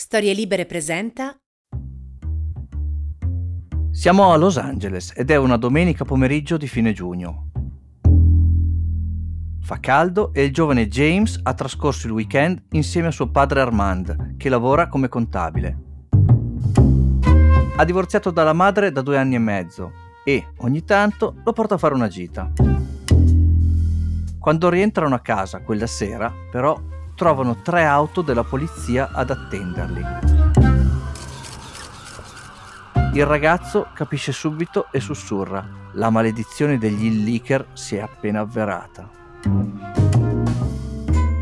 Storie Libere presenta Siamo a Los Angeles ed è una domenica pomeriggio di fine giugno. Fa caldo e il giovane James ha trascorso il weekend insieme a suo padre Armand, che lavora come contabile. Ha divorziato dalla madre da due anni e mezzo e, ogni tanto, lo porta a fare una gita. Quando rientrano a casa quella sera, però, trovano tre auto della polizia ad attenderli. Il ragazzo capisce subito e sussurra: la maledizione degli Illiker si è appena avverata.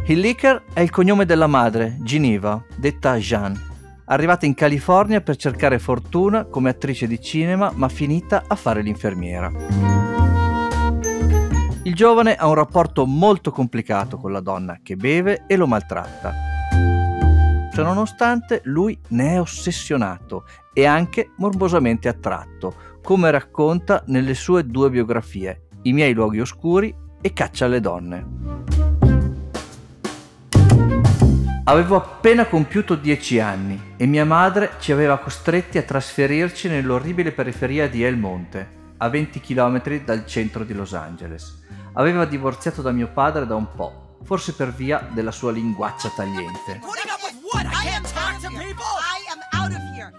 Illiker è il cognome della madre, Geneva, detta Jeanne, arrivata in California per cercare fortuna come attrice di cinema, ma finita a fare l'infermiera. Il giovane ha un rapporto molto complicato con la donna che beve e lo maltratta. Ciononostante, lui ne è ossessionato e anche morbosamente attratto, come racconta nelle sue due biografie, I miei luoghi oscuri e Caccia alle donne. Avevo appena compiuto dieci anni e mia madre ci aveva costretti a trasferirci nell'orribile periferia di El Monte, a 20 km dal centro di Los Angeles. Aveva divorziato da mio padre da un po', forse per via della sua linguaccia tagliente.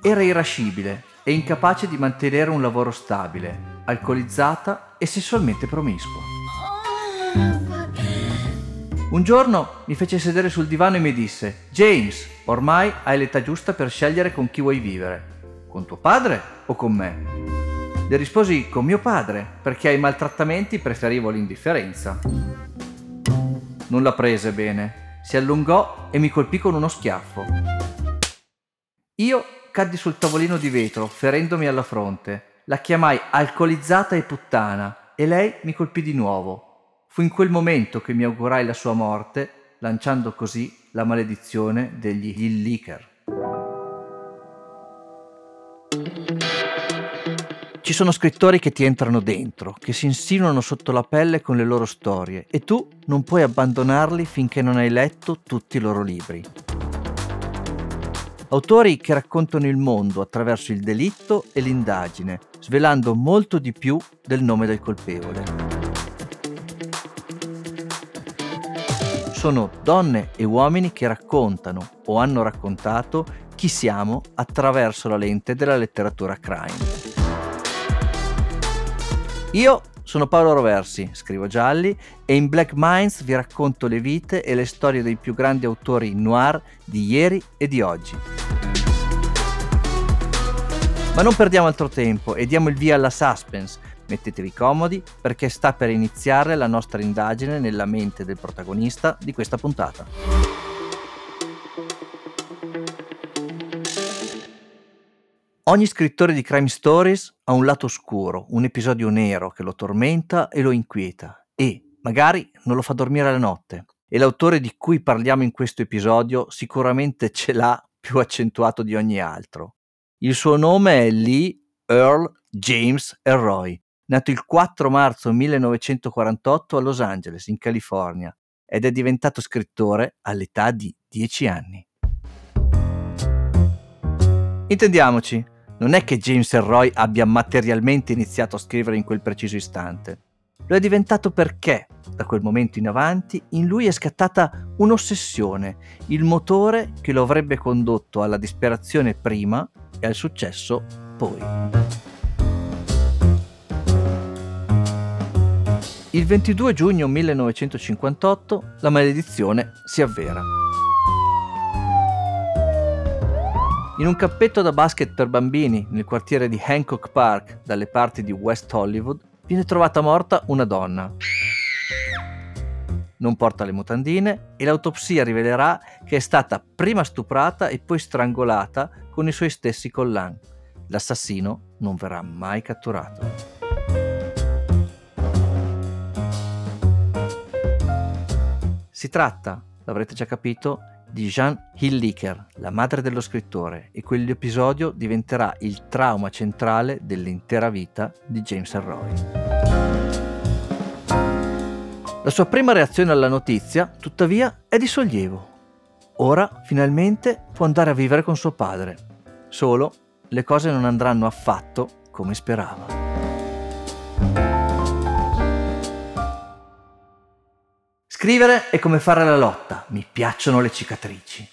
Era irascibile e incapace di mantenere un lavoro stabile, alcolizzata e sessualmente promiscua. Un giorno mi fece sedere sul divano e mi disse, James, ormai hai l'età giusta per scegliere con chi vuoi vivere, con tuo padre o con me? Le risposi con mio padre, perché ai maltrattamenti preferivo l'indifferenza. Non la prese bene, si allungò e mi colpì con uno schiaffo. Io caddi sul tavolino di vetro, ferendomi alla fronte. La chiamai alcolizzata e puttana e lei mi colpì di nuovo. Fu in quel momento che mi augurai la sua morte, lanciando così la maledizione degli Hilliker. Ci sono scrittori che ti entrano dentro, che si insinuano sotto la pelle con le loro storie e tu non puoi abbandonarli finché non hai letto tutti i loro libri. Autori che raccontano il mondo attraverso il delitto e l'indagine, svelando molto di più del nome del colpevole. Sono donne e uomini che raccontano o hanno raccontato chi siamo attraverso la lente della letteratura crime. Io sono Paolo Roversi, scrivo gialli e in Black Minds vi racconto le vite e le storie dei più grandi autori noir di ieri e di oggi. Ma non perdiamo altro tempo e diamo il via alla suspense. Mettetevi comodi perché sta per iniziare la nostra indagine nella mente del protagonista di questa puntata. Ogni scrittore di crime stories ha un lato oscuro, un episodio nero che lo tormenta e lo inquieta e, magari, non lo fa dormire la notte. E l'autore di cui parliamo in questo episodio sicuramente ce l'ha più accentuato di ogni altro. Il suo nome è Lee Earl James Elroy, nato il 4 marzo 1948 a Los Angeles, in California, ed è diventato scrittore all'età di 10 anni. Intendiamoci, non è che James Elroy abbia materialmente iniziato a scrivere in quel preciso istante. Lo è diventato perché, da quel momento in avanti, in lui è scattata un'ossessione, il motore che lo avrebbe condotto alla disperazione prima e al successo poi. Il 22 giugno 1958 la maledizione si avvera. In un cappetto da basket per bambini nel quartiere di Hancock Park, dalle parti di West Hollywood, viene trovata morta una donna. Non porta le mutandine e l'autopsia rivelerà che è stata prima stuprata e poi strangolata con i suoi stessi collan. L'assassino non verrà mai catturato. Si tratta, l'avrete già capito, di Jean Hilliker, la madre dello scrittore, e quell'episodio diventerà il trauma centrale dell'intera vita di James Elroy. La sua prima reazione alla notizia, tuttavia, è di sollievo. ora finalmente può andare a vivere con suo padre. Solo le cose non andranno affatto come sperava. Scrivere è come fare la lotta, mi piacciono le cicatrici.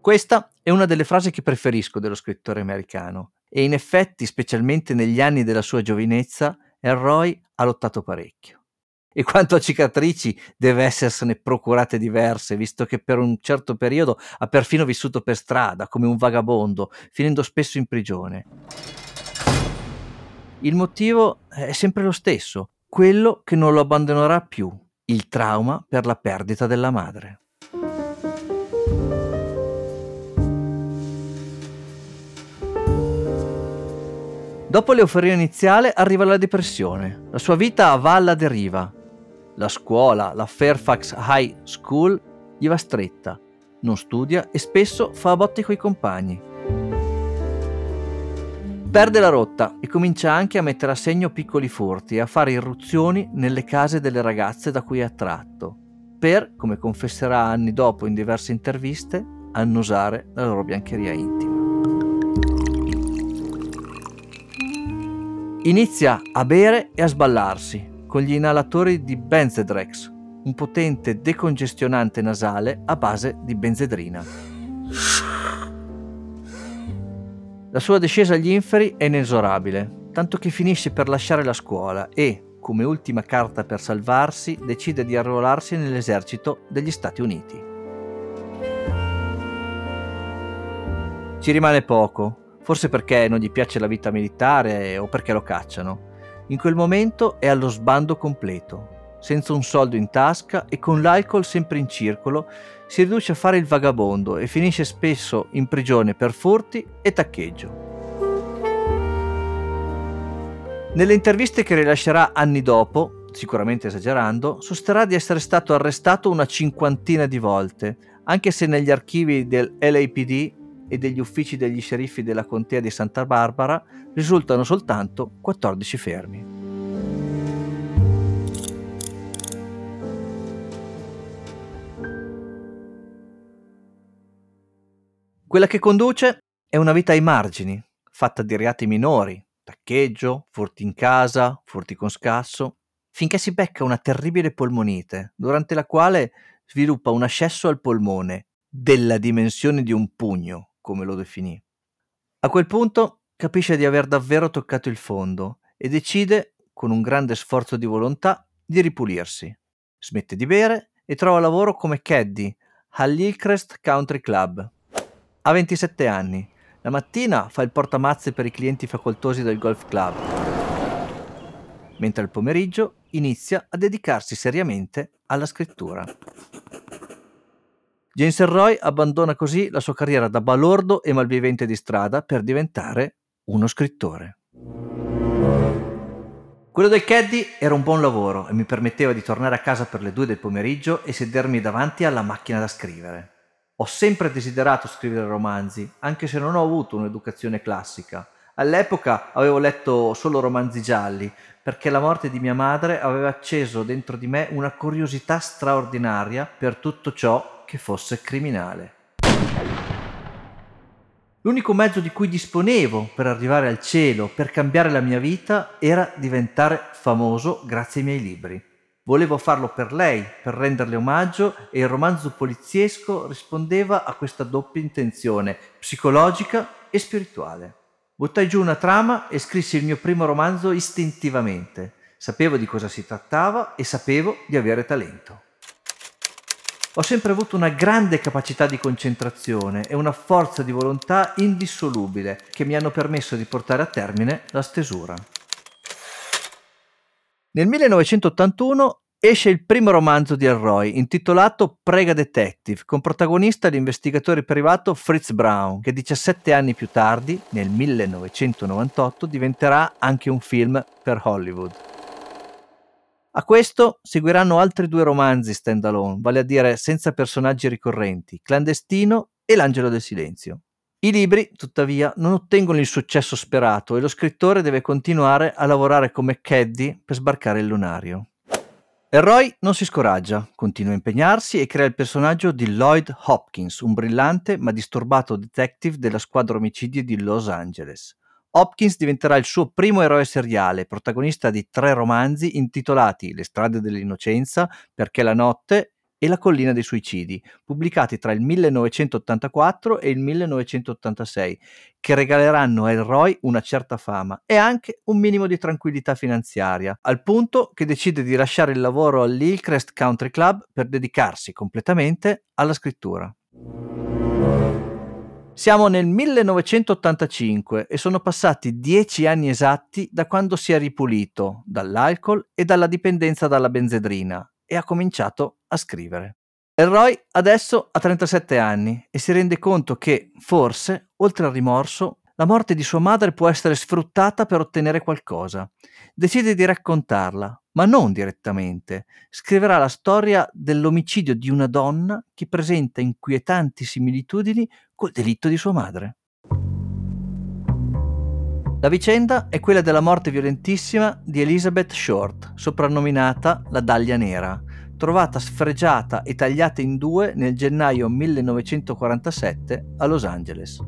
Questa è una delle frasi che preferisco dello scrittore americano e in effetti, specialmente negli anni della sua giovinezza, Elroy ha lottato parecchio. E quanto a cicatrici, deve essersene procurate diverse, visto che per un certo periodo ha perfino vissuto per strada, come un vagabondo, finendo spesso in prigione. Il motivo è sempre lo stesso, quello che non lo abbandonerà più, il trauma per la perdita della madre. Dopo l'euforia iniziale arriva la depressione. La sua vita va alla deriva. La scuola, la Fairfax High School, gli va stretta. Non studia e spesso fa a botte coi compagni perde la rotta e comincia anche a mettere a segno piccoli furti e a fare irruzioni nelle case delle ragazze da cui è attratto, per, come confesserà anni dopo in diverse interviste, annusare la loro biancheria intima. Inizia a bere e a sballarsi con gli inalatori di Benzedrex, un potente decongestionante nasale a base di benzedrina. La sua discesa agli inferi è inesorabile, tanto che finisce per lasciare la scuola e, come ultima carta per salvarsi, decide di arruolarsi nell'esercito degli Stati Uniti. Ci rimane poco, forse perché non gli piace la vita militare o perché lo cacciano. In quel momento è allo sbando completo senza un soldo in tasca e con l'alcol sempre in circolo, si riduce a fare il vagabondo e finisce spesso in prigione per furti e taccheggio. Nelle interviste che rilascerà anni dopo, sicuramente esagerando, sosterrà di essere stato arrestato una cinquantina di volte, anche se negli archivi del LAPD e degli uffici degli sceriffi della contea di Santa Barbara risultano soltanto 14 fermi. Quella che conduce è una vita ai margini, fatta di reati minori, taccheggio, furti in casa, furti con scasso, finché si becca una terribile polmonite, durante la quale sviluppa un ascesso al polmone, della dimensione di un pugno, come lo definì. A quel punto capisce di aver davvero toccato il fondo e decide, con un grande sforzo di volontà, di ripulirsi. Smette di bere e trova lavoro come caddy all'Hillcrest Country Club, ha 27 anni. La mattina fa il portamazze per i clienti facoltosi del golf club, mentre al pomeriggio inizia a dedicarsi seriamente alla scrittura. James Roy abbandona così la sua carriera da balordo e malvivente di strada per diventare uno scrittore. Quello del caddy era un buon lavoro e mi permetteva di tornare a casa per le due del pomeriggio e sedermi davanti alla macchina da scrivere. Ho sempre desiderato scrivere romanzi, anche se non ho avuto un'educazione classica. All'epoca avevo letto solo romanzi gialli, perché la morte di mia madre aveva acceso dentro di me una curiosità straordinaria per tutto ciò che fosse criminale. L'unico mezzo di cui disponevo per arrivare al cielo, per cambiare la mia vita, era diventare famoso grazie ai miei libri. Volevo farlo per lei, per renderle omaggio e il romanzo poliziesco rispondeva a questa doppia intenzione, psicologica e spirituale. Buttai giù una trama e scrissi il mio primo romanzo istintivamente. Sapevo di cosa si trattava e sapevo di avere talento. Ho sempre avuto una grande capacità di concentrazione e una forza di volontà indissolubile che mi hanno permesso di portare a termine la stesura. Nel 1981 esce il primo romanzo di Elroy, intitolato Prega Detective, con protagonista l'investigatore privato Fritz Brown, che 17 anni più tardi, nel 1998, diventerà anche un film per Hollywood. A questo seguiranno altri due romanzi stand-alone, vale a dire senza personaggi ricorrenti, Clandestino e L'Angelo del Silenzio. I libri, tuttavia, non ottengono il successo sperato e lo scrittore deve continuare a lavorare come caddy per sbarcare il lunario. E Roy non si scoraggia, continua a impegnarsi e crea il personaggio di Lloyd Hopkins, un brillante ma disturbato detective della squadra omicidi di Los Angeles. Hopkins diventerà il suo primo eroe seriale, protagonista di tre romanzi intitolati Le strade dell'innocenza, Perché la notte e La collina dei suicidi, pubblicati tra il 1984 e il 1986, che regaleranno a Elroy una certa fama e anche un minimo di tranquillità finanziaria, al punto che decide di lasciare il lavoro all'Hillcrest Country Club per dedicarsi completamente alla scrittura. Siamo nel 1985 e sono passati dieci anni esatti da quando si è ripulito dall'alcol e dalla dipendenza dalla benzedrina e ha cominciato a scrivere. Elroy adesso ha 37 anni e si rende conto che, forse, oltre al rimorso, la morte di sua madre può essere sfruttata per ottenere qualcosa. Decide di raccontarla, ma non direttamente. Scriverà la storia dell'omicidio di una donna che presenta inquietanti similitudini col delitto di sua madre. La vicenda è quella della morte violentissima di Elizabeth Short, soprannominata la Daglia Nera, trovata sfregiata e tagliata in due nel gennaio 1947 a Los Angeles.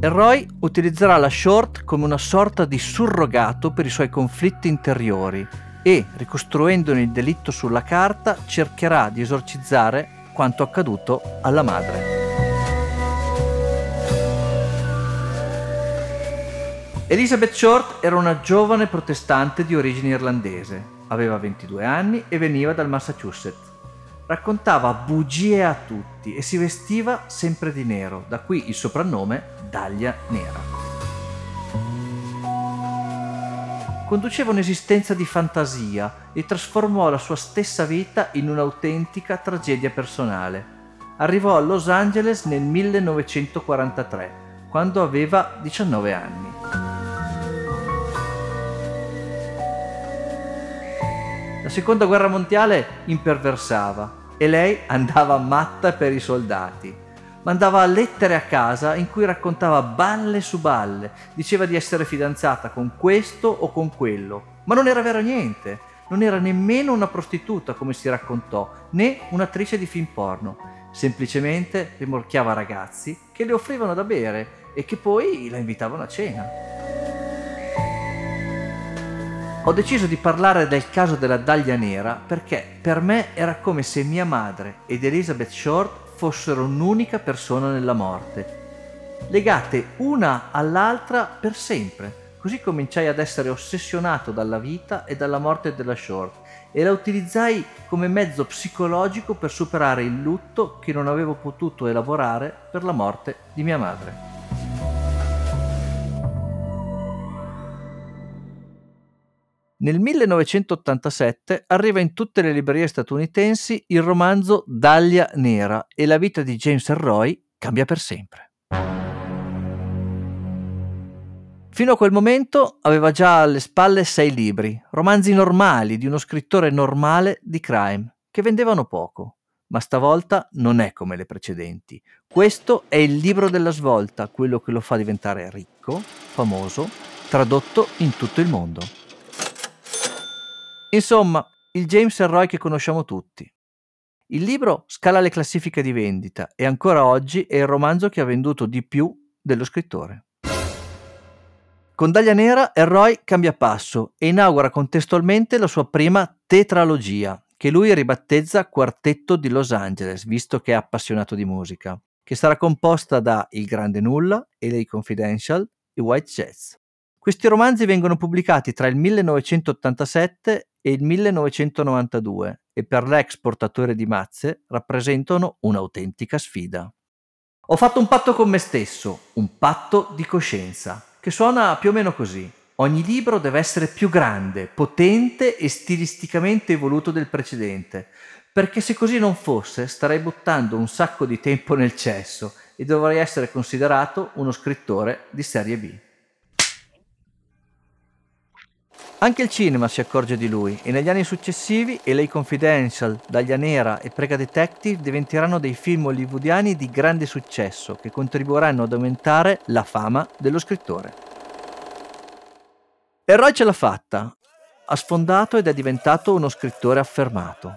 Roy utilizzerà la Short come una sorta di surrogato per i suoi conflitti interiori e, ricostruendone il delitto sulla carta, cercherà di esorcizzare quanto accaduto alla madre. Elizabeth Short era una giovane protestante di origine irlandese, aveva 22 anni e veniva dal Massachusetts. Raccontava bugie a tutti e si vestiva sempre di nero, da qui il soprannome Daglia Nera. Conduceva un'esistenza di fantasia e trasformò la sua stessa vita in un'autentica tragedia personale. Arrivò a Los Angeles nel 1943, quando aveva 19 anni. La seconda guerra mondiale imperversava e lei andava matta per i soldati. Mandava lettere a casa in cui raccontava balle su balle, diceva di essere fidanzata con questo o con quello, ma non era vero niente, non era nemmeno una prostituta come si raccontò, né un'attrice di film porno, semplicemente rimorchiava ragazzi che le offrivano da bere e che poi la invitavano a cena. Ho deciso di parlare del caso della Daglia Nera perché per me era come se mia madre ed Elizabeth Short fossero un'unica persona nella morte, legate una all'altra per sempre. Così cominciai ad essere ossessionato dalla vita e dalla morte della Short e la utilizzai come mezzo psicologico per superare il lutto che non avevo potuto elaborare per la morte di mia madre. Nel 1987 arriva in tutte le librerie statunitensi il romanzo Daglia Nera e la vita di James Elroy cambia per sempre. Fino a quel momento aveva già alle spalle sei libri, romanzi normali di uno scrittore normale di crime, che vendevano poco. Ma stavolta non è come le precedenti. Questo è il libro della svolta, quello che lo fa diventare ricco, famoso, tradotto in tutto il mondo. Insomma, il James Elroy che conosciamo tutti. Il libro scala le classifiche di vendita e ancora oggi è il romanzo che ha venduto di più dello scrittore. Con Daglia Nera, Elroy cambia passo e inaugura contestualmente la sua prima tetralogia, che lui ribattezza Quartetto di Los Angeles, visto che è appassionato di musica, che sarà composta da Il Grande Nulla, LA Confidential e White Jets. Questi romanzi vengono pubblicati tra il 1987 e il 1992 e per l'ex portatore di mazze rappresentano un'autentica sfida. Ho fatto un patto con me stesso, un patto di coscienza, che suona più o meno così. Ogni libro deve essere più grande, potente e stilisticamente evoluto del precedente, perché se così non fosse starei buttando un sacco di tempo nel cesso e dovrei essere considerato uno scrittore di serie B. Anche il cinema si accorge di lui e negli anni successivi LA Confidential, Daglia Nera e Prega Detective diventeranno dei film hollywoodiani di grande successo che contribuiranno ad aumentare la fama dello scrittore. E Roy ce l'ha fatta. ha sfondato ed è diventato uno scrittore affermato.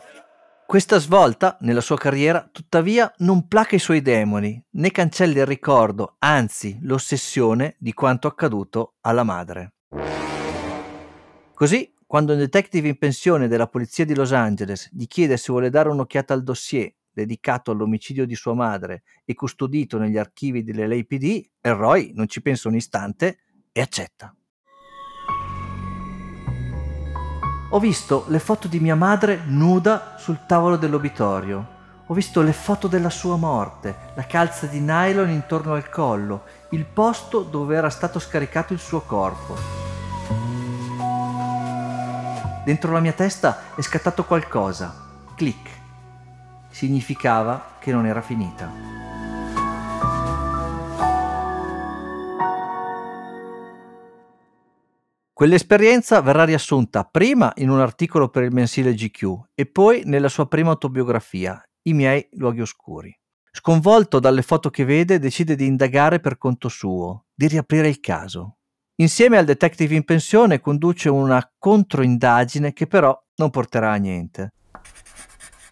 Questa svolta nella sua carriera, tuttavia, non placa i suoi demoni, né cancella il ricordo, anzi l'ossessione di quanto accaduto alla madre. Così, quando un detective in pensione della polizia di Los Angeles gli chiede se vuole dare un'occhiata al dossier dedicato all'omicidio di sua madre e custodito negli archivi dell'LAPD, Roy non ci pensa un istante e accetta. Ho visto le foto di mia madre nuda sul tavolo dell'obitorio. Ho visto le foto della sua morte, la calza di nylon intorno al collo, il posto dove era stato scaricato il suo corpo. Dentro la mia testa è scattato qualcosa. Clic. Significava che non era finita. Quell'esperienza verrà riassunta prima in un articolo per il mensile GQ e poi nella sua prima autobiografia, I miei luoghi oscuri. Sconvolto dalle foto che vede, decide di indagare per conto suo, di riaprire il caso. Insieme al detective in pensione conduce una controindagine che però non porterà a niente.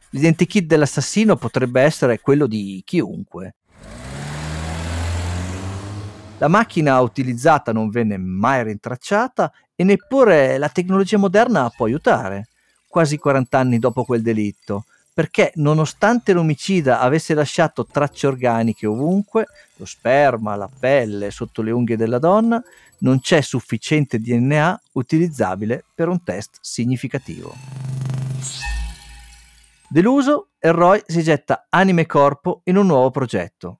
L'identikit dell'assassino potrebbe essere quello di chiunque, la macchina utilizzata non venne mai rintracciata e neppure la tecnologia moderna può aiutare, quasi 40 anni dopo quel delitto, perché nonostante l'omicida avesse lasciato tracce organiche ovunque, lo sperma, la pelle, sotto le unghie della donna, non c'è sufficiente DNA utilizzabile per un test significativo. Deluso, Roy si getta anime e corpo in un nuovo progetto,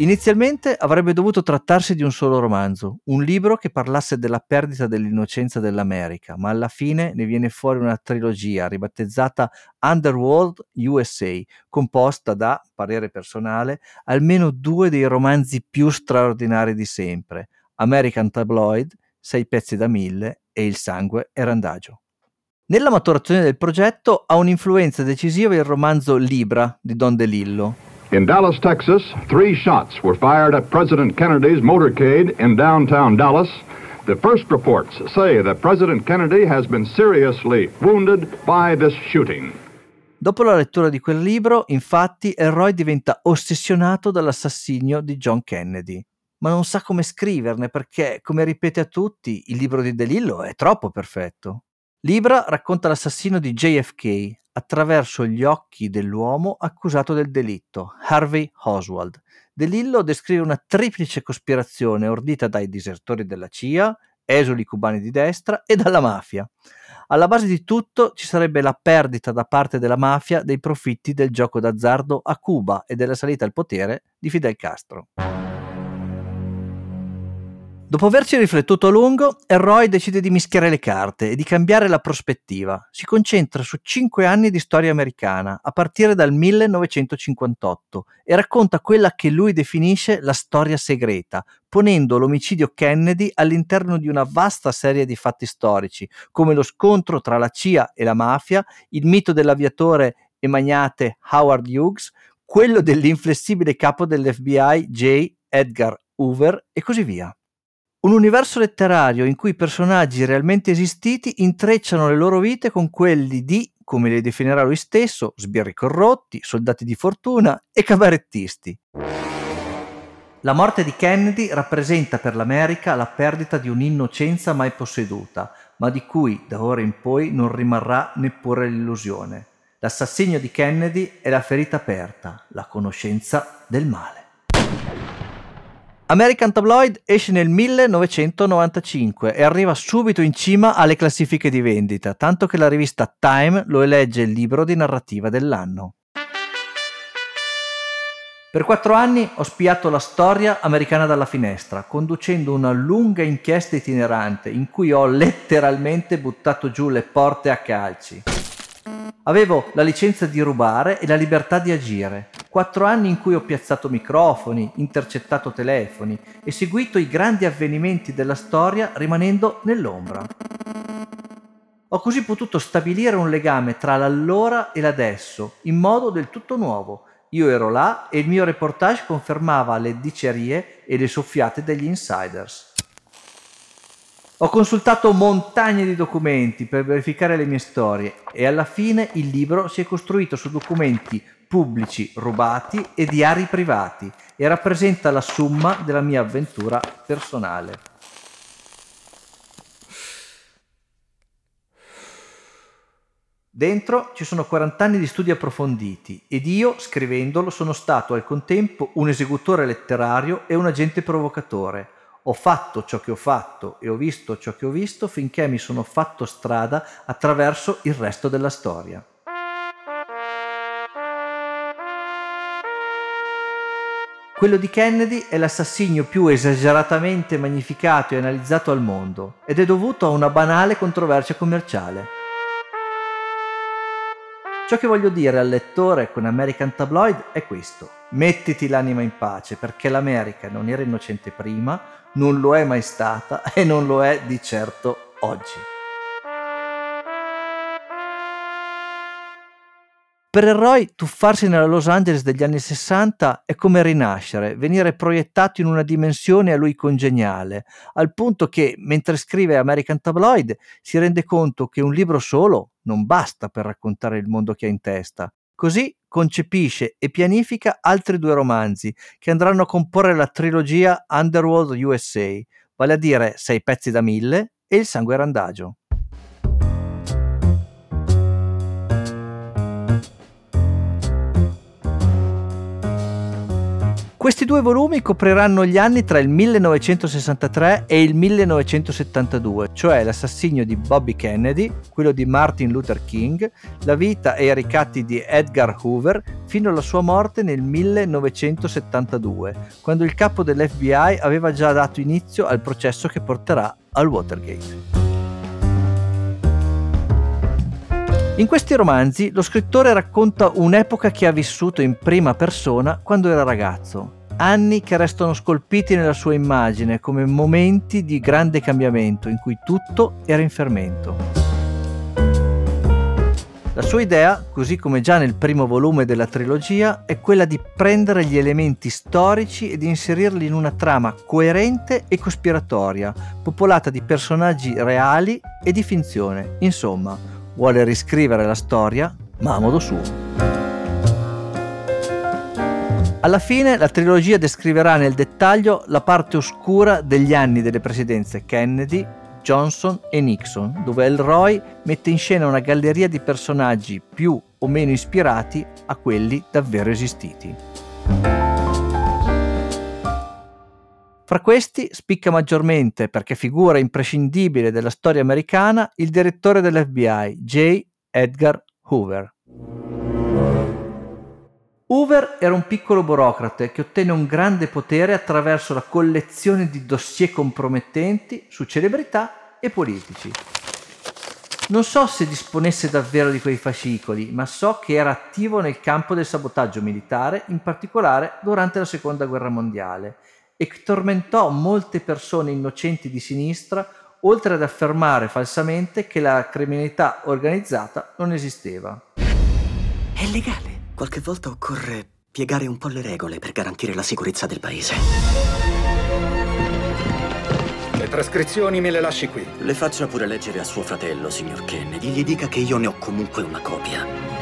Inizialmente avrebbe dovuto trattarsi di un solo romanzo, un libro che parlasse della perdita dell'innocenza dell'America, ma alla fine ne viene fuori una trilogia ribattezzata Underworld USA, composta da, parere personale, almeno due dei romanzi più straordinari di sempre, American Tabloid, Sei pezzi da mille e Il sangue e randagio. Nella maturazione del progetto ha un'influenza decisiva il romanzo Libra di Don DeLillo, In Dallas, Texas, three shots were fired at President Kennedy's motorcade in downtown Dallas. The first reports say that President Kennedy has been seriously wounded by this shooting. Dopo la lettura di quel libro, infatti, Elroy diventa ossessionato dall'assassinio di John Kennedy. Ma non sa come scriverne perché, come ripete a tutti, il libro di DeLillo è troppo perfetto. Libra racconta l'assassino di JFK, attraverso gli occhi dell'uomo accusato del delitto, Harvey Oswald. De Lillo descrive una triplice cospirazione ordita dai disertori della CIA, esuli cubani di destra e dalla mafia. Alla base di tutto ci sarebbe la perdita da parte della mafia dei profitti del gioco d'azzardo a Cuba e della salita al potere di Fidel Castro. Dopo averci riflettuto a lungo, Roy decide di mischiare le carte e di cambiare la prospettiva. Si concentra su cinque anni di storia americana, a partire dal 1958, e racconta quella che lui definisce la storia segreta, ponendo l'omicidio Kennedy all'interno di una vasta serie di fatti storici, come lo scontro tra la CIA e la mafia, il mito dell'aviatore e magnate Howard Hughes, quello dell'inflessibile capo dell'FBI J. Edgar Hoover e così via. Un universo letterario in cui i personaggi realmente esistiti intrecciano le loro vite con quelli di, come li definirà lui stesso, sbirri corrotti, soldati di fortuna e cabarettisti. La morte di Kennedy rappresenta per l'America la perdita di un'innocenza mai posseduta, ma di cui da ora in poi non rimarrà neppure l'illusione. L'assassinio di Kennedy è la ferita aperta, la conoscenza del male. American Tabloid esce nel 1995 e arriva subito in cima alle classifiche di vendita, tanto che la rivista Time lo elegge il libro di narrativa dell'anno. Per quattro anni ho spiato la storia americana dalla finestra, conducendo una lunga inchiesta itinerante in cui ho letteralmente buttato giù le porte a calci. Avevo la licenza di rubare e la libertà di agire. Quattro anni in cui ho piazzato microfoni, intercettato telefoni e seguito i grandi avvenimenti della storia rimanendo nell'ombra. Ho così potuto stabilire un legame tra l'allora e l'adesso, in modo del tutto nuovo. Io ero là e il mio reportage confermava le dicerie e le soffiate degli insiders. Ho consultato montagne di documenti per verificare le mie storie e alla fine il libro si è costruito su documenti pubblici rubati e diari privati e rappresenta la summa della mia avventura personale. Dentro ci sono 40 anni di studi approfonditi ed io, scrivendolo, sono stato al contempo un esecutore letterario e un agente provocatore. Ho fatto ciò che ho fatto e ho visto ciò che ho visto finché mi sono fatto strada attraverso il resto della storia. Quello di Kennedy è l'assassinio più esageratamente magnificato e analizzato al mondo ed è dovuto a una banale controversia commerciale. Ciò che voglio dire al lettore con American Tabloid è questo. Mettiti l'anima in pace perché l'America non era innocente prima, non lo è mai stata e non lo è di certo oggi. Per Roy, tuffarsi nella Los Angeles degli anni 60 è come rinascere, venire proiettato in una dimensione a lui congeniale, al punto che, mentre scrive American Tabloid, si rende conto che un libro solo non basta per raccontare il mondo che ha in testa. Così concepisce e pianifica altri due romanzi che andranno a comporre la trilogia Underworld USA, vale a dire Sei pezzi da mille e Il sangue randagio. Questi due volumi copriranno gli anni tra il 1963 e il 1972, cioè l'assassinio di Bobby Kennedy, quello di Martin Luther King, la vita e i ricatti di Edgar Hoover fino alla sua morte nel 1972, quando il capo dell'FBI aveva già dato inizio al processo che porterà al Watergate. In questi romanzi lo scrittore racconta un'epoca che ha vissuto in prima persona quando era ragazzo, anni che restano scolpiti nella sua immagine come momenti di grande cambiamento in cui tutto era in fermento. La sua idea, così come già nel primo volume della trilogia, è quella di prendere gli elementi storici e di inserirli in una trama coerente e cospiratoria, popolata di personaggi reali e di finzione. Insomma, vuole riscrivere la storia, ma a modo suo. Alla fine la trilogia descriverà nel dettaglio la parte oscura degli anni delle presidenze Kennedy, Johnson e Nixon, dove Elroy mette in scena una galleria di personaggi più o meno ispirati a quelli davvero esistiti. Fra questi spicca maggiormente, perché figura imprescindibile della storia americana, il direttore dell'FBI, J. Edgar Hoover. Hoover era un piccolo burocrate che ottenne un grande potere attraverso la collezione di dossier compromettenti su celebrità e politici. Non so se disponesse davvero di quei fascicoli, ma so che era attivo nel campo del sabotaggio militare, in particolare durante la Seconda Guerra Mondiale, e che tormentò molte persone innocenti di sinistra, oltre ad affermare falsamente che la criminalità organizzata non esisteva. È legale. Qualche volta occorre piegare un po' le regole per garantire la sicurezza del paese. Le trascrizioni me le lasci qui. Le faccia pure leggere a suo fratello, signor Kennedy. Gli dica che io ne ho comunque una copia.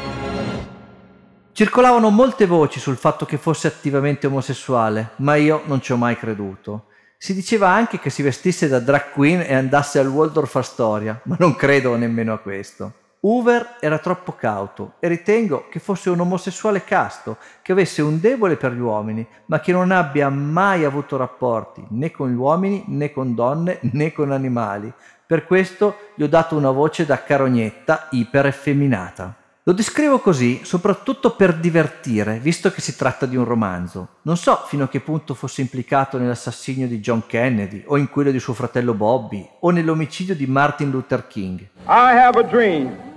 Circolavano molte voci sul fatto che fosse attivamente omosessuale, ma io non ci ho mai creduto. Si diceva anche che si vestisse da drag queen e andasse al Waldorf Astoria, ma non credo nemmeno a questo. Hoover era troppo cauto e ritengo che fosse un omosessuale casto, che avesse un debole per gli uomini, ma che non abbia mai avuto rapporti né con gli uomini né con donne né con animali. Per questo gli ho dato una voce da carognetta iper effeminata. Lo descrivo così soprattutto per divertire, visto che si tratta di un romanzo. Non so fino a che punto fosse implicato nell'assassinio di John Kennedy, o in quello di suo fratello Bobby, o nell'omicidio di Martin Luther King.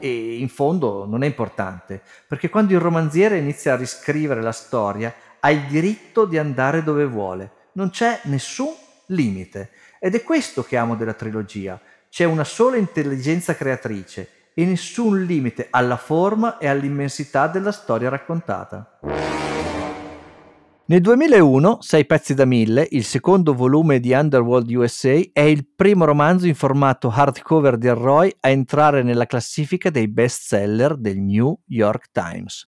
E in fondo non è importante, perché quando il romanziere inizia a riscrivere la storia, ha il diritto di andare dove vuole. Non c'è nessun limite. Ed è questo che amo della trilogia. C'è una sola intelligenza creatrice e nessun limite alla forma e all'immensità della storia raccontata. Nel 2001, Sei pezzi da mille, il secondo volume di Underworld USA, è il primo romanzo in formato hardcover di Roy a entrare nella classifica dei bestseller del New York Times.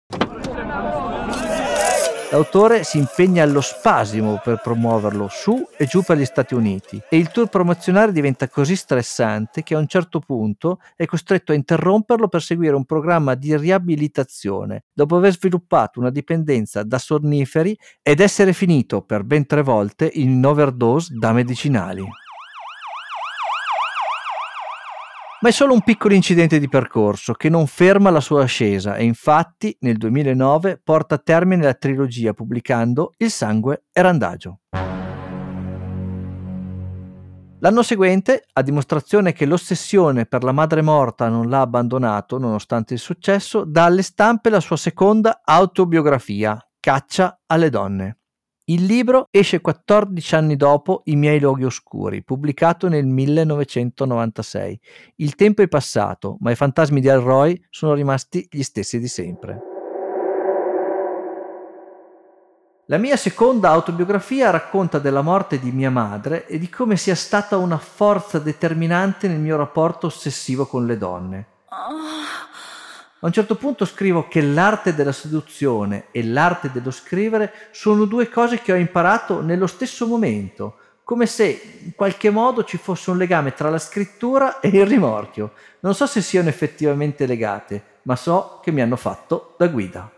L'autore si impegna allo spasimo per promuoverlo su e giù per gli Stati Uniti e il tour promozionale diventa così stressante che a un certo punto è costretto a interromperlo per seguire un programma di riabilitazione dopo aver sviluppato una dipendenza da sonniferi ed essere finito per ben tre volte in overdose da medicinali. Ma è solo un piccolo incidente di percorso che non ferma la sua ascesa e infatti nel 2009 porta a termine la trilogia pubblicando Il sangue e Randagio. L'anno seguente, a dimostrazione che l'ossessione per la madre morta non l'ha abbandonato nonostante il successo, dà alle stampe la sua seconda autobiografia, Caccia alle donne. Il libro esce 14 anni dopo I miei luoghi oscuri, pubblicato nel 1996. Il tempo è passato, ma i fantasmi di Alroy sono rimasti gli stessi di sempre. La mia seconda autobiografia racconta della morte di mia madre e di come sia stata una forza determinante nel mio rapporto ossessivo con le donne. Oh. A un certo punto scrivo che l'arte della seduzione e l'arte dello scrivere sono due cose che ho imparato nello stesso momento, come se in qualche modo ci fosse un legame tra la scrittura e il rimorchio. Non so se siano effettivamente legate, ma so che mi hanno fatto da guida.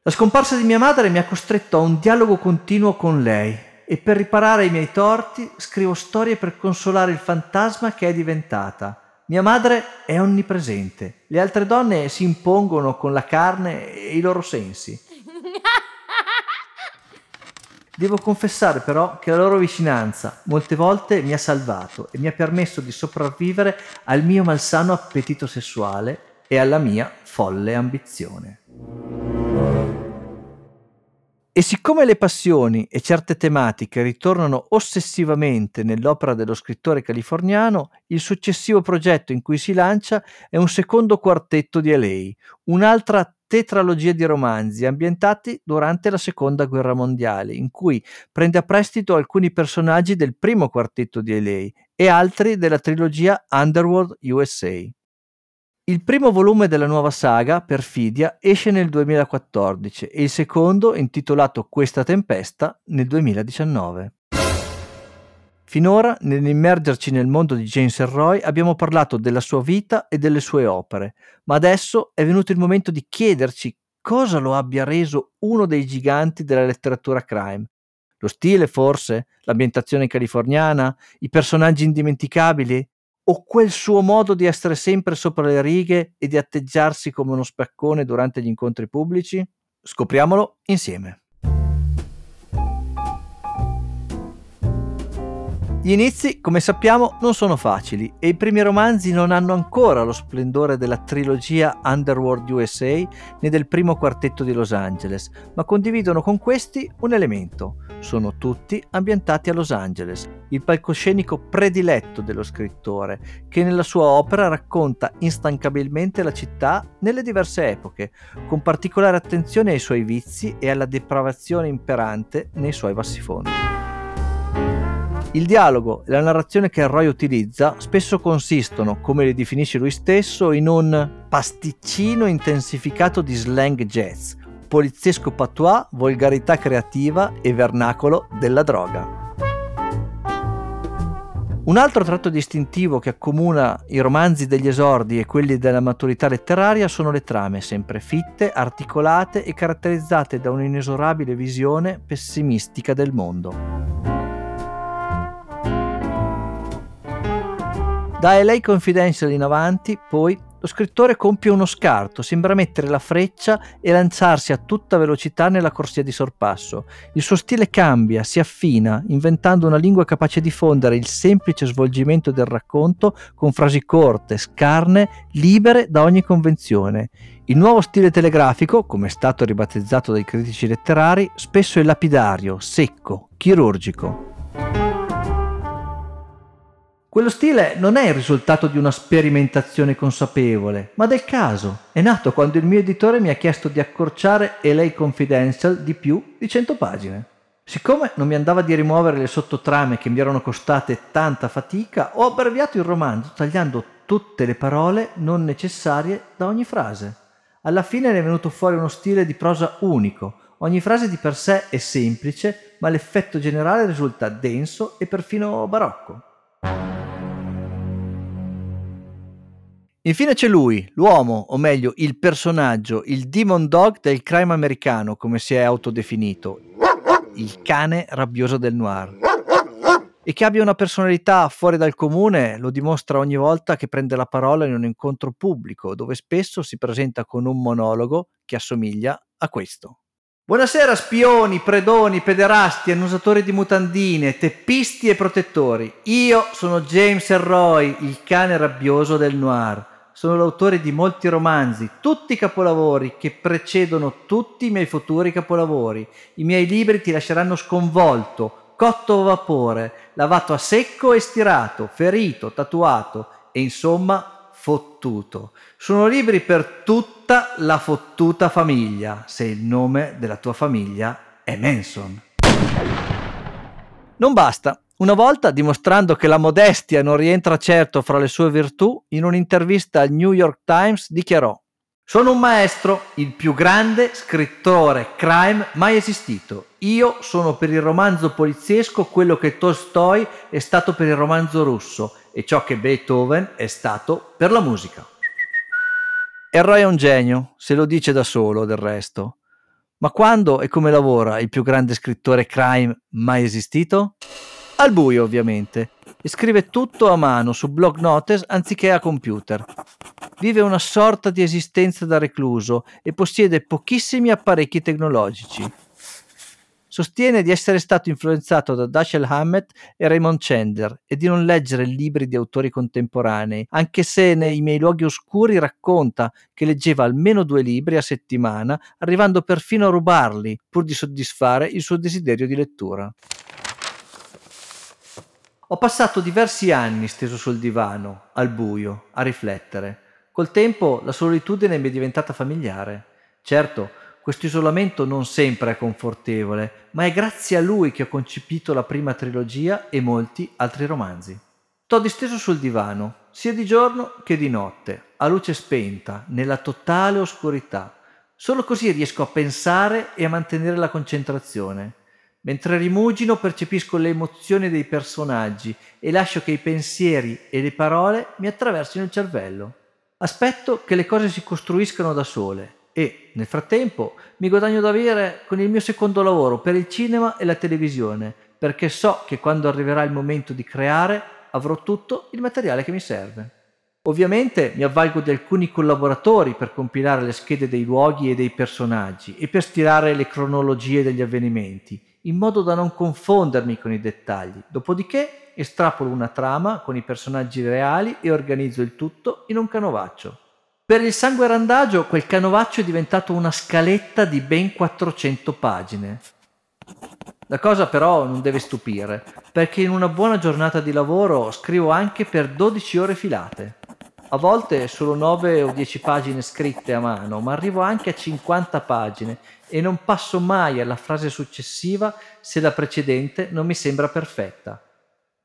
La scomparsa di mia madre mi ha costretto a un dialogo continuo con lei e per riparare i miei torti scrivo storie per consolare il fantasma che è diventata mia madre è onnipresente, le altre donne si impongono con la carne e i loro sensi. Devo confessare però che la loro vicinanza molte volte mi ha salvato e mi ha permesso di sopravvivere al mio malsano appetito sessuale e alla mia folle ambizione. E siccome le passioni e certe tematiche ritornano ossessivamente nell'opera dello scrittore californiano, il successivo progetto in cui si lancia è un secondo quartetto di LA, un'altra tetralogia di romanzi ambientati durante la seconda guerra mondiale, in cui prende a prestito alcuni personaggi del primo quartetto di LA e altri della trilogia Underworld USA. Il primo volume della nuova saga, Perfidia, esce nel 2014 e il secondo, intitolato Questa tempesta, nel 2019. Finora, nell'immergerci nel mondo di James Elroy, abbiamo parlato della sua vita e delle sue opere, ma adesso è venuto il momento di chiederci cosa lo abbia reso uno dei giganti della letteratura crime. Lo stile, forse? L'ambientazione californiana? I personaggi indimenticabili? O quel suo modo di essere sempre sopra le righe e di atteggiarsi come uno spaccone durante gli incontri pubblici? Scopriamolo insieme. Gli inizi, come sappiamo, non sono facili e i primi romanzi non hanno ancora lo splendore della trilogia Underworld USA né del primo quartetto di Los Angeles, ma condividono con questi un elemento. Sono tutti ambientati a Los Angeles, il palcoscenico prediletto dello scrittore, che nella sua opera racconta instancabilmente la città nelle diverse epoche, con particolare attenzione ai suoi vizi e alla depravazione imperante nei suoi bassifondi. Il dialogo e la narrazione che Roy utilizza spesso consistono, come li definisce lui stesso, in un pasticcino intensificato di slang jazz, poliziesco patois, volgarità creativa e vernacolo della droga. Un altro tratto distintivo che accomuna i romanzi degli esordi e quelli della maturità letteraria sono le trame, sempre fitte, articolate e caratterizzate da un'inesorabile visione pessimistica del mondo. Da LA Confidential in avanti, poi, lo scrittore compie uno scarto, sembra mettere la freccia e lanciarsi a tutta velocità nella corsia di sorpasso. Il suo stile cambia, si affina, inventando una lingua capace di fondere il semplice svolgimento del racconto con frasi corte, scarne, libere da ogni convenzione. Il nuovo stile telegrafico, come è stato ribattezzato dai critici letterari, spesso è lapidario, secco, chirurgico. Quello stile non è il risultato di una sperimentazione consapevole, ma del caso. È nato quando il mio editore mi ha chiesto di accorciare LA Confidential di più di 100 pagine. Siccome non mi andava di rimuovere le sottotrame che mi erano costate tanta fatica, ho abbreviato il romanzo tagliando tutte le parole non necessarie da ogni frase. Alla fine ne è venuto fuori uno stile di prosa unico. Ogni frase di per sé è semplice, ma l'effetto generale risulta denso e perfino barocco. Infine c'è lui, l'uomo, o meglio il personaggio, il demon dog del crime americano, come si è autodefinito, il cane rabbioso del noir. E che abbia una personalità fuori dal comune lo dimostra ogni volta che prende la parola in un incontro pubblico, dove spesso si presenta con un monologo che assomiglia a questo. Buonasera spioni, predoni, pederasti, annusatori di mutandine, teppisti e protettori. Io sono James Elroy, il cane rabbioso del noir. Sono l'autore di molti romanzi, tutti capolavori che precedono tutti i miei futuri capolavori. I miei libri ti lasceranno sconvolto, cotto a vapore, lavato a secco e stirato, ferito, tatuato e insomma fottuto. Sono libri per tutta la fottuta famiglia, se il nome della tua famiglia è Manson. Non basta. Una volta, dimostrando che la modestia non rientra certo fra le sue virtù, in un'intervista al New York Times dichiarò sono un maestro, il più grande scrittore crime mai esistito. Io sono per il romanzo poliziesco quello che Tolstoi è stato per il romanzo russo e ciò che Beethoven è stato per la musica. Erroi è un genio, se lo dice da solo del resto. Ma quando e come lavora il più grande scrittore crime mai esistito? Al buio, ovviamente, e scrive tutto a mano su blog notes anziché a computer. Vive una sorta di esistenza da recluso e possiede pochissimi apparecchi tecnologici. Sostiene di essere stato influenzato da Dashiell Hammett e Raymond Chandler e di non leggere libri di autori contemporanei, anche se nei miei luoghi oscuri racconta che leggeva almeno due libri a settimana, arrivando perfino a rubarli pur di soddisfare il suo desiderio di lettura. Ho passato diversi anni steso sul divano, al buio, a riflettere. Col tempo la solitudine mi è diventata familiare. Certo, questo isolamento non sempre è confortevole, ma è grazie a lui che ho concepito la prima trilogia e molti altri romanzi. Sto disteso sul divano, sia di giorno che di notte, a luce spenta, nella totale oscurità. Solo così riesco a pensare e a mantenere la concentrazione. Mentre rimugino percepisco le emozioni dei personaggi e lascio che i pensieri e le parole mi attraversino il cervello. Aspetto che le cose si costruiscano da sole e, nel frattempo, mi guadagno da avere con il mio secondo lavoro per il cinema e la televisione, perché so che quando arriverà il momento di creare avrò tutto il materiale che mi serve. Ovviamente mi avvalgo di alcuni collaboratori per compilare le schede dei luoghi e dei personaggi e per stilare le cronologie degli avvenimenti in modo da non confondermi con i dettagli. Dopodiché estrapolo una trama con i personaggi reali e organizzo il tutto in un canovaccio. Per il sangue randagio quel canovaccio è diventato una scaletta di ben 400 pagine. La cosa però non deve stupire, perché in una buona giornata di lavoro scrivo anche per 12 ore filate. A volte solo 9 o 10 pagine scritte a mano, ma arrivo anche a 50 pagine e non passo mai alla frase successiva se la precedente non mi sembra perfetta.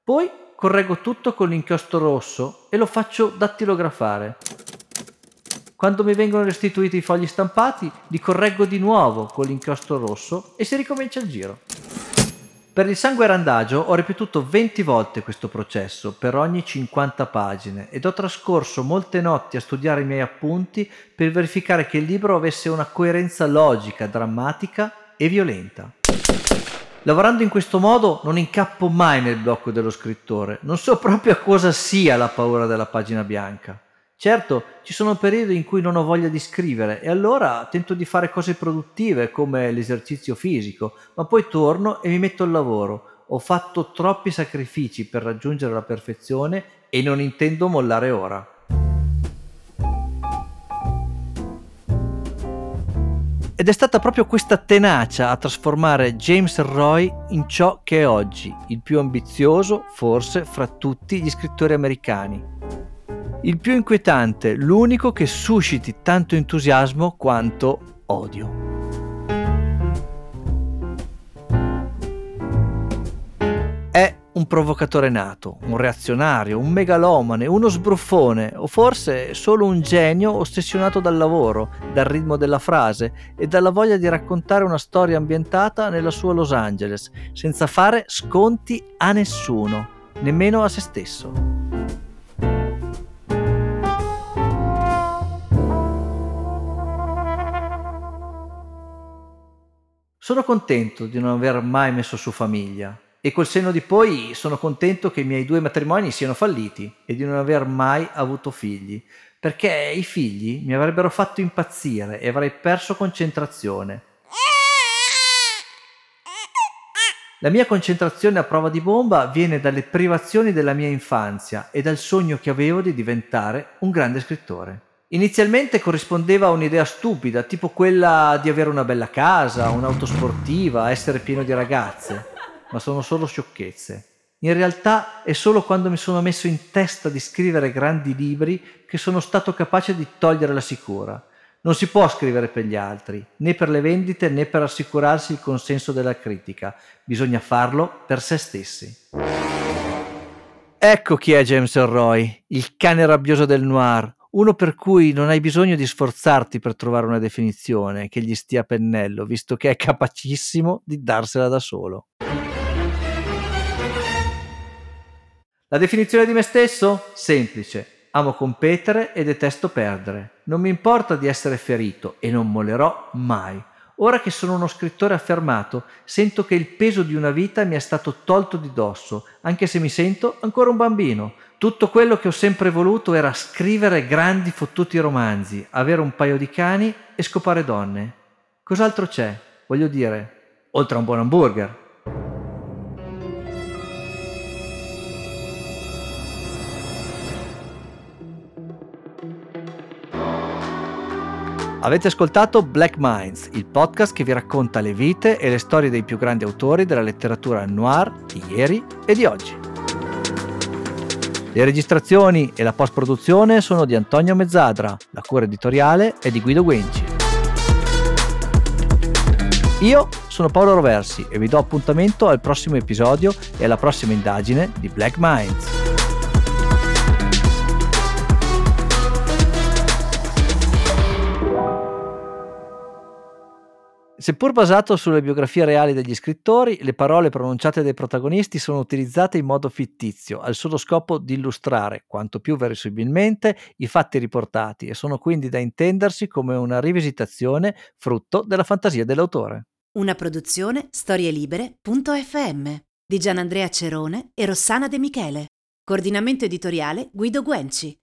Poi correggo tutto con l'inchiostro rosso e lo faccio dattilografare. Quando mi vengono restituiti i fogli stampati, li correggo di nuovo con l'inchiostro rosso e si ricomincia il giro. Per il sangue randagio ho ripetuto 20 volte questo processo per ogni 50 pagine ed ho trascorso molte notti a studiare i miei appunti per verificare che il libro avesse una coerenza logica, drammatica e violenta. Lavorando in questo modo non incappo mai nel blocco dello scrittore, non so proprio a cosa sia la paura della pagina bianca. Certo, ci sono periodi in cui non ho voglia di scrivere e allora tento di fare cose produttive come l'esercizio fisico, ma poi torno e mi metto al lavoro. Ho fatto troppi sacrifici per raggiungere la perfezione e non intendo mollare ora. Ed è stata proprio questa tenacia a trasformare James Roy in ciò che è oggi, il più ambizioso, forse, fra tutti gli scrittori americani il più inquietante, l'unico che susciti tanto entusiasmo quanto odio. un provocatore nato, un reazionario, un megalomane, uno sbruffone o forse solo un genio ossessionato dal lavoro, dal ritmo della frase e dalla voglia di raccontare una storia ambientata nella sua Los Angeles, senza fare sconti a nessuno, nemmeno a se stesso. Sono contento di non aver mai messo su famiglia e col senno di poi sono contento che i miei due matrimoni siano falliti e di non aver mai avuto figli, perché i figli mi avrebbero fatto impazzire e avrei perso concentrazione. La mia concentrazione a prova di bomba viene dalle privazioni della mia infanzia e dal sogno che avevo di diventare un grande scrittore. Inizialmente corrispondeva a un'idea stupida, tipo quella di avere una bella casa, un'auto sportiva, essere pieno di ragazze, ma sono solo sciocchezze. In realtà è solo quando mi sono messo in testa di scrivere grandi libri che sono stato capace di togliere la sicura. Non si può scrivere per gli altri, né per le vendite né per assicurarsi il consenso della critica, bisogna farlo per se stessi. Ecco chi è James Elroy, il cane rabbioso del noir, uno per cui non hai bisogno di sforzarti per trovare una definizione che gli stia a pennello, visto che è capacissimo di darsela da solo. La definizione di me stesso? Semplice. Amo competere e detesto perdere. Non mi importa di essere ferito e non mollerò mai. Ora che sono uno scrittore affermato, sento che il peso di una vita mi è stato tolto di dosso, anche se mi sento ancora un bambino. Tutto quello che ho sempre voluto era scrivere grandi fottuti romanzi, avere un paio di cani e scopare donne. Cos'altro c'è? Voglio dire, oltre a un buon hamburger. Avete ascoltato Black Minds, il podcast che vi racconta le vite e le storie dei più grandi autori della letteratura noir di ieri e di oggi. Le registrazioni e la post-produzione sono di Antonio Mezzadra, la cura editoriale è di Guido Guenci. Io sono Paolo Roversi e vi do appuntamento al prossimo episodio e alla prossima indagine di Black Minds. Seppur basato sulle biografie reali degli scrittori, le parole pronunciate dai protagonisti sono utilizzate in modo fittizio, al solo scopo di illustrare, quanto più verosimilmente, i fatti riportati e sono quindi da intendersi come una rivisitazione frutto della fantasia dell'autore. Una produzione storielibere.fm di Gianandrea Cerone e Rossana De Michele. Coordinamento editoriale Guido Guenci.